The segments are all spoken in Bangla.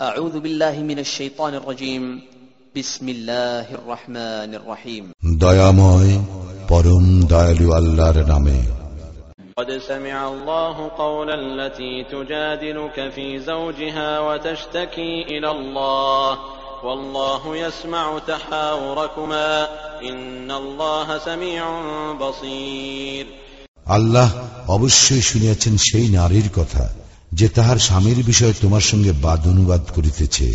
أعوذ بالله من الشيطان الرجيم بسم الله الرحمن الرحيم দয়াময় পরম দয়ালু আল্লাহর নামে قد سمع الله قول التي تجادلك في زوجها وتشتكي إلى الله والله يسمع تحاوركما إن الله سميع بصير আল্লাহ অবশ্যই শুনিয়াছেন সেই নারীর কথা যে তাহার স্বামীর বিষয়ে তোমার সঙ্গে বাদ অনুবাদ করিতেছে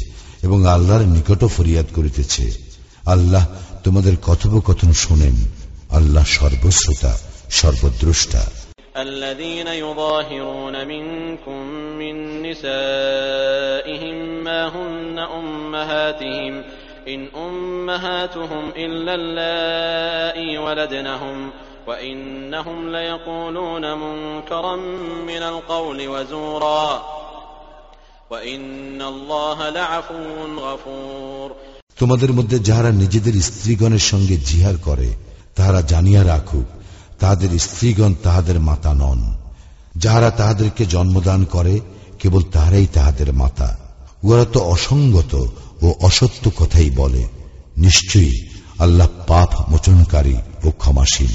এবং আল্লাহর নিকট ফরিয়াদ করিতেছে আল্লাহ তোমাদের কথোপকথন শোনেন আল্লাহ সর্বশ্রোতা সর্বদ্রষ্টা الذين يظاهرون منكم من نسائهم ما هن أمهاتهم إن أمهاتهم إلا اللائي ولدنهم وإنهم ليقولون منكرا من القول وزورا وإن الله لعفو غفور তোমাদের মধ্যে যাহারা নিজেদের স্ত্রীগণের সঙ্গে জিহার করে তাহারা জানিয়া রাখুক তাহাদের স্ত্রীগণ তাহাদের মাতা নন যাহারা তাহাদেরকে জন্মদান করে কেবল তাহারাই তাহাদের মাতা উহারা তো অসঙ্গত ও অসত্য কথাই বলে নিশ্চয়ই আল্লাহ পাপ মোচনকারী ও ক্ষমাশীল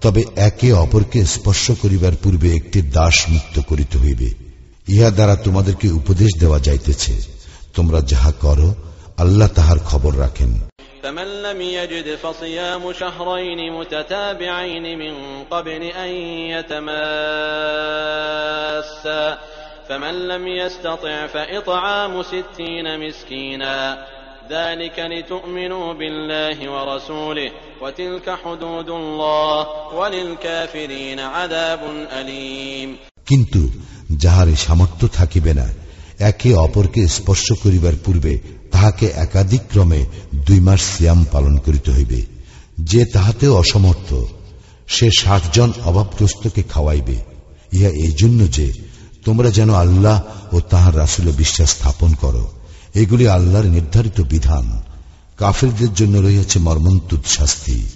তবে একে অপরকে স্পর্শ করিবার পূর্বে একটি দাস মুক্ত করিতে হইবে ইহা দ্বারা তোমাদেরকে উপদেশ দেওয়া যাইতেছে তোমরা যাহা করো আল্লাহ তাহার খবর রাখেন فمن لم يجد فصيام شهرين متتابعين من قبل أن يتماسا فمن لم يستطع فإطعام ستين مسكينا ذلك لتؤمنوا بالله ورسوله وتلك حدود الله وللكافرين عذاب أليم কিন্তু যাহারে সামর্থ্য থাকিবে না একে অপরকে স্পর্শ করিবার পূর্বে তাহাকে একাধিক ক্রমে দুই মাস সিয়াম পালন করিতে হইবে যে তাহাতেও অসমর্থ সে ষাট জন অভাবগ্রস্তকে খাওয়াইবে ইহা এই জন্য যে তোমরা যেন আল্লাহ ও তাহার রাসুলে বিশ্বাস স্থাপন করো এগুলি আল্লাহর নির্ধারিত বিধান। কাফিরদের জন্য রয়েছে মর্মন্তুদ শাস্তি।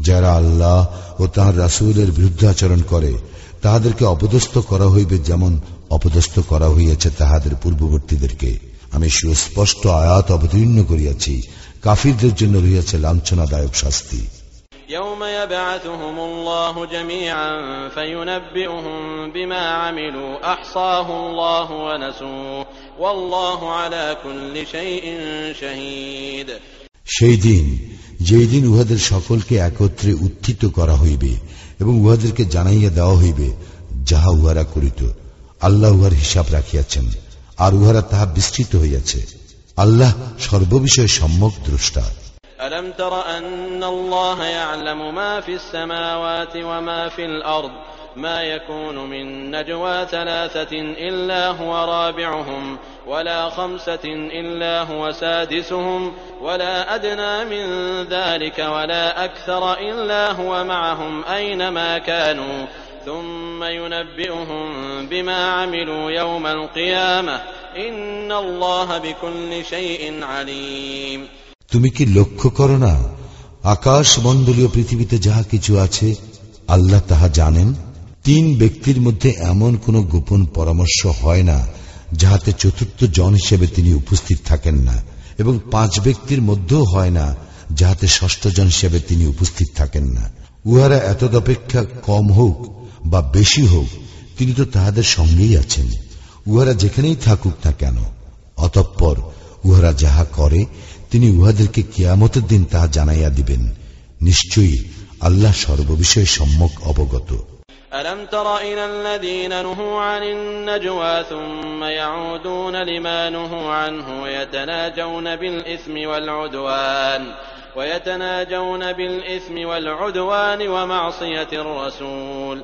যারা আল্লাহ ও তাহার রাসুলের বিরুদ্ধাচরণ করে তাহাদেরকে অপদস্থ করা হইবে যেমন অপদস্থ করা হইয়াছে তাহাদের পূর্ববর্তীদেরকে আমি সুস্পষ্ট আয়াত অবতীর্ণ করিয়াছি কাফিরদের জন্য রহিয়াছে লাঞ্ছনাদায়ক শাস্তি يوم يبعثهم الله جميعا فينبئهم بما عملوا أحصاه الله ونسوه والله على كل شيء شهيد সেই দিন যেই দিন উহাদের সকলকে একত্রে উত্থিত করা হইবে এবং উহাদেরকে জানাইয়া দেওয়া হইবে যাহা উহারা করিত আল্লাহ উহার হিসাব রাখিয়াছেন আর উহারা তাহা বিস্তৃত হইয়াছে আল্লাহ সর্ববিষয়ে সম্যক দ্রষ্টা ألم تر أن الله يعلم ما في السماوات وما في الأرض ما يكون من نجوى ثلاثة إلا هو رابعهم ولا خمسة إلا هو سادسهم ولا أدنى من ذلك ولا أكثر إلا هو معهم أينما كانوا ثم ينبئهم بما عملوا يوم القيامة إن الله بكل شيء عليم তুমি কি লক্ষ্য করো না আকাশ মণ্ডলীয় পৃথিবীতে যাহা কিছু আছে আল্লাহ তাহা জানেন তিন ব্যক্তির মধ্যে এমন কোন গোপন পরামর্শ হয় না যাহাতে চতুর্থ জন হিসেবে তিনি উপস্থিত থাকেন না এবং পাঁচ ব্যক্তির মধ্যেও হয় না যাহাতে ষষ্ঠ জন হিসেবে তিনি উপস্থিত থাকেন না উহারা এতদপেক্ষা কম হোক বা বেশি হোক তিনি তো তাহাদের সঙ্গেই আছেন উহারা যেখানেই থাকুক না কেন অতঃপর উহারা যাহা করে তিনি উহাদেরকে কিয়ামতের দিন তাহা জানাইয়া দিবেন নিশ্চয়ই আল্লাহ সর্ববিষয়ে সম্যক অবগত ألم تر إلى الذين نهوا عن النجوى ثم يعودون لما نهوا عنه ويتناجون بالإثم والعدوان ويتناجون بالإثم والعدوان ومعصية الرسول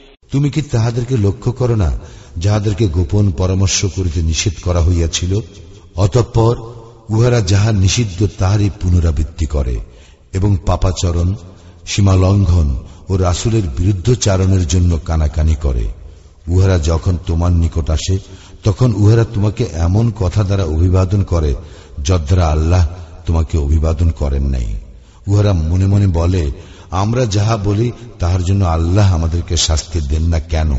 তুমি কি তাহাদেরকে লক্ষ্য করো না, যাহাদেরকে গোপন পরামর্শ করিতে নিষেধ করা হইয়াছিল? অতঃপর উহারা যাহা নিষিদ্ধ, তাহারই পুনরাবৃত্তি করে এবং পাপাচরণ, সীমালঙ্ঘন ও রাসুলের বিরুদ্ধচারণের জন্য কানাকানি করে। উহারা যখন তোমার নিকট আসে, তখন উহারা তোমাকে এমন কথা দ্বারা অভিবাদন করে, যদ্বারা আল্লাহ তোমাকে অভিবাদন করেন নাই। উহারা মনে মনে বলে আমরা যাহা বলি তাহার জন্য আল্লাহ আমাদেরকে শাস্তি দেন না কেন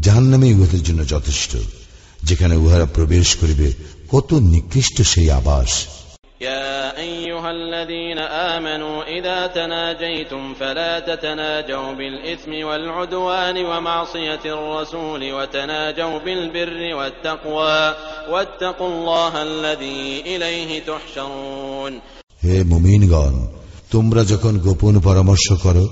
জাহান নামে উহাদের জন্য যথেষ্ট যেখানে উহারা প্রবেশ করিবে কত নিকৃষ্ট সেই আবাস يا أيها الذين آمنوا إذا تناجيتم فلا تتناجوا بالإثم والعدوان ومعصية الرسول وتناجوا بالبر والتقوى واتقوا الله الذي إليه تحشرون হে মুমিনগণ তোমরা যখন গোপন পরামর্শ করো,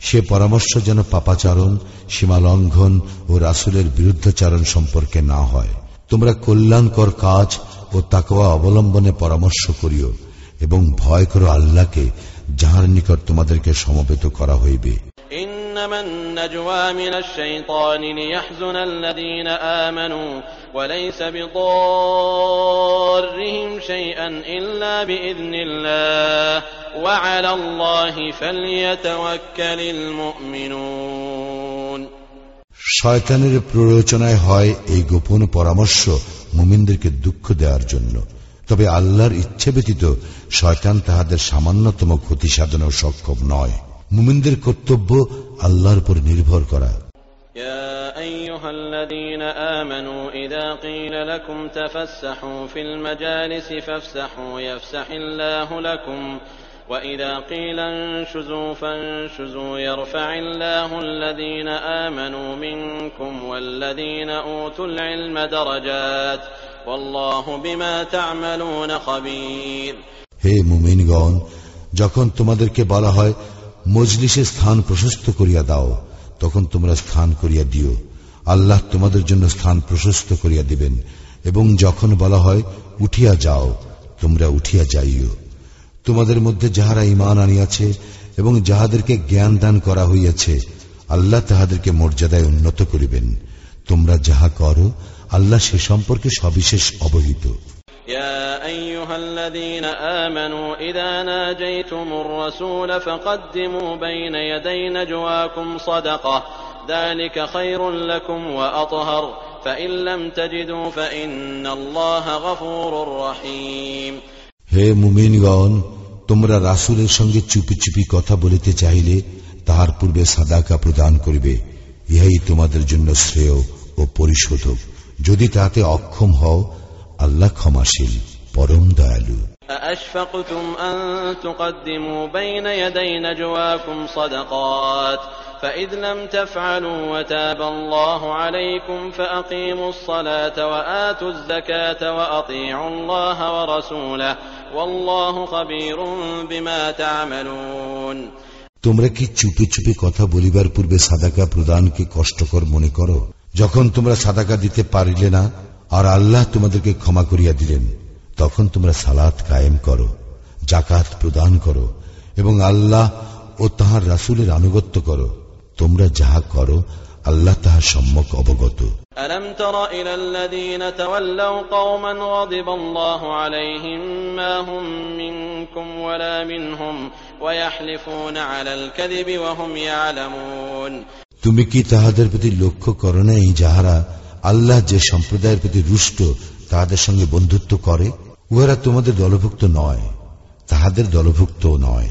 সে পরামর্শ যেন পাপাচারণ, সীমালঙ্ঘন ও রাসুলের বিরুদ্ধাচারণ সম্পর্কে না হয়। তোমরা কল্যাণকর কাজ ও তাকওয়া অবলম্বনে পরামর্শ করিও এবং ভয় করো আল্লাহকে, যাহার নিকট তোমাদেরকে সমবেত করা হইবে। ইন্নামান নাজওয়া মিনাশ শাইতানি লিয়াহজুনাল লাযীনা আমানু وليس بضارهم شيئا إلا بإذن الله وعلى الله فليتوكل المؤمنون শয়তানের প্ররোচনায় হয় এই গোপন পরামর্শ মুমিনদেরকে দুঃখ দেওয়ার জন্য তবে আল্লাহর ইচ্ছে ব্যতীত শয়তান তাহাদের সামান্যতম ক্ষতি সাধনেও সক্ষম নয় মুমিনদের কর্তব্য আল্লাহর উপর নির্ভর করা يا أيها الذين آمنوا إذا قيل لكم تفسحوا في المجالس فافسحوا يفسح الله لكم وإذا قيل انشزوا فانشزوا يرفع الله الذين آمنوا منكم والذين أوتوا العلم درجات والله بما تعملون خبير হে মুমিনগণ যখন তোমাদেরকে বলা হয় মজলিসে স্থান প্রশস্ত করিয়া দাও তখন তোমরা স্থান করিয়া দিও। আল্লাহ তোমাদের জন্য স্থান প্রশস্ত করিয়া দিবেন এবং যখন বলা হয়, উঠিয়া যাও, তোমরা উঠিয়া যাইও। তোমাদের মধ্যে যাহারা ইমান আনিয়াছে এবং যাহাদেরকে জ্ঞান দান করা হইয়াছে, আল্লাহ তাহাদেরকে মর্যাদায় উন্নত করিবেন। তোমরা যাহা করো, আল্লাহ সে সম্পর্কে সবিশেষ অবহিত। يا أيها الذين آمنوا إذا ناجيتم الرسول فقدموا بين يدي نجواكم صدقة ذلك خير لكم وأطهر فإن لم تجدوا فإن الله غفور رحيم হে মুমিনগণ তোমরা রাসুলের সঙ্গে চুপি চুপি কথা বলিতে চাইলে তাহার পূর্বে সাদাকা প্রদান করিবে ইহাই তোমাদের জন্য শ্রেয় ও পরিশোধক যদি তাতে অক্ষম হও আল্লাহ ক্ষমাশীল পরম দয়ালু أأشفقتم أن تقدموا بين يدي نجواكم صدقات فإذ لم تفعلوا وتاب الله عليكم فأقيموا الصلاة وآتوا الزكاة وأطيعوا الله ورسوله والله خبير بما تعملون তোমরা কি চুপি চুপি কথা বলিবার পূর্বে সাদাকা প্রদানকে কষ্টকর মনে করো যখন তোমরা সাদাকা দিতে পারিলে না আর আল্লাহ তোমাদেরকে ক্ষমা করিয়া দিলেন তখন তোমরা সালাত কায়েম করো জাকাত প্রদান করো এবং আল্লাহ ও তাহার রাসুলের আনুগত্য করো তোমরা যাহা করো আল্লাহ তাহার সম্যক অবগত ألم تر إلى الذين تولوا قوما غضب الله عليهم ما هم منكم ولا منهم ويحلفون على الكذب وهم يعلمون তুমি কি তাহাদের প্রতি লক্ষ্য করো নাই যাহারা আল্লাহ যে সম্প্রদায়ের প্রতি রুষ্ট তাহাদের সঙ্গে বন্ধুত্ব করে উহারা তোমাদের দলভুক্ত নয় তাহাদের দলভুক্ত নয়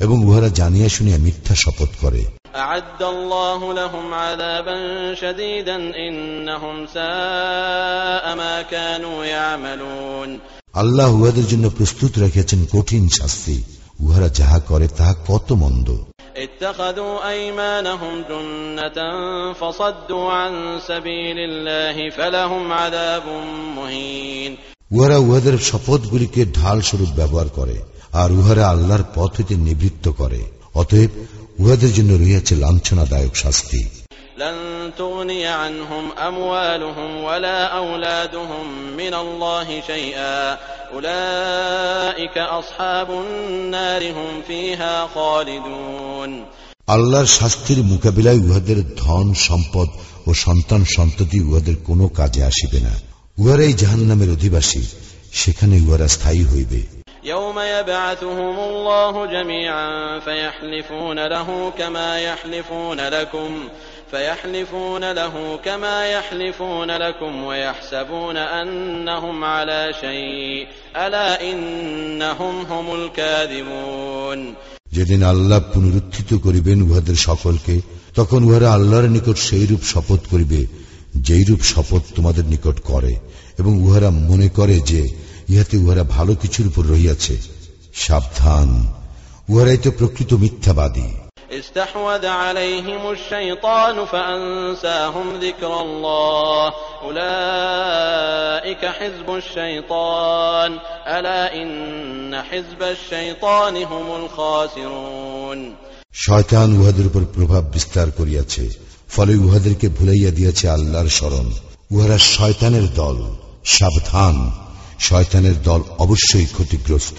এবং উহারা জানিয়া শুনিয়া মিথ্যা শপথ করে أعد الله لهم عذابا شديدا إنهم ساء ما كانوا يعملون আল্লাহ উহাদের জন্য প্রস্তুত রেখেছেন কঠিন শাস্তি উহারা যাহা করে তাহা কত মন্দ اتخذوا أيمانهم جنة فصدوا عن سبيل الله فلهم عذاب مهين উহারা উহাদের শপথগুলিকে ঢাল স্বরূপ ব্যবহার করে আর উহারা আল্লাহর পথ হইতে নিবৃত্ত করে অতএব উহাদের জন্য রইয়াছে লাঞ্ছনাদায়ক শাস্তি لن تغني عنهم أموالهم ولا أولادهم من الله شيئا أولئك أصحاب النار هم فيها خالدون আল্লাহর শাস্তির মোকাবিলায় উহাদের ধন সম্পদ ও সন্তান সন্ততি উহাদের কোনো কাজে আসিবে না উহারাই জাহান নামের অধিবাসী সেখানে উহারা স্থায়ী হইবে يوم يبعثهم الله جميعا فيحلفون له كما يحلفون لكم فيحلفون له كما يحلفون لكم ويحسبون أنهم على شيء ألا إنهم هم الكاذبون যেদিন আল্লাহ পুনরুত্থিত করিবেন উহাদের সকলকে তখন উহারা আল্লাহর নিকট সেইরূপ শপথ করিবে যেইরূপ শপথ তোমাদের নিকট করে এবং উহারা মনে করে যে ইহাতে উহারা ভালো কিছুর উপর রহিয়াছে সাবধান উহারাই তো প্রকৃত মিথ্যাবাদী استحوذ عليهم الشيطان فأنساهم ذكر الله أولئك حزب الشيطان ألا إن حزب الشيطان هم الخاسرون শয়তান উহাদের উপর প্রভাব বিস্তার করিয়াছে ফলে উহাদেরকে ভুলাইয়া দিয়াছে আল্লাহর স্মরণ উহারা শয়তানের দল সাবধান শয়তানের দল অবশ্যই ক্ষতিগ্রস্ত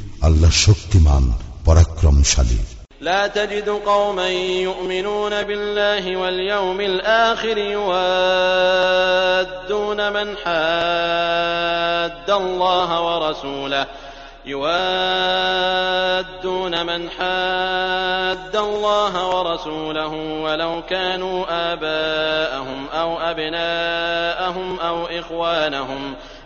আল্লাহ শক্তিমান পরাক্রমশালী لا تجد قوما يؤمنون بالله واليوم الآخر يوادون من حاد الله ورسوله يوادون من حاد الله ورسوله ولو كانوا آباءهم أو أبناءهم أو إخوانهم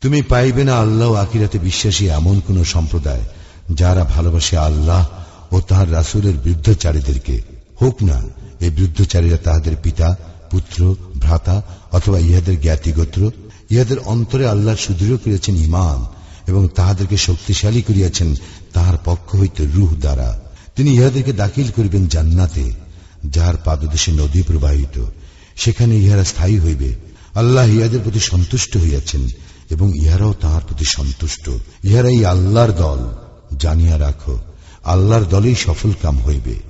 তুমি পাইবে না আল্লাহ আকিরাতে বিশ্বাসী এমন কোন সম্প্রদায় যারা ভালোবাসে আল্লাহ ও তাহার রাসূলের বৃদ্ধচারীদেরকে। হোক না, এই বৃদ্ধচারীরা তাহাদের পিতা, পুত্র, ভ্রাতা অথবা ইহাদের জ্ঞাতিগোত্র, ইহাদের অন্তরে আল্লাহ সুদৃঢ় করিয়াছেন ইমান এবং তাহাদেরকে শক্তিশালী করিয়াছেন তাহার পক্ষ হইতে রুহ দ্বারা। তিনি ইহাদেরকে দাখিল করিবেন জান্নাতে, যাহার পাদদেশে নদী প্রবাহিত। সেখানে ইহারা স্থায়ী হইবে। আল্লাহ ইহাদের প্রতি সন্তুষ্ট হইয়াছেন। এবং ইহারাও তাহার প্রতি সন্তুষ্ট। ইহারাই আল্লাহর দল। জানিয়া রাখো, আল্লাহর দলেই সফল কাম হইবে।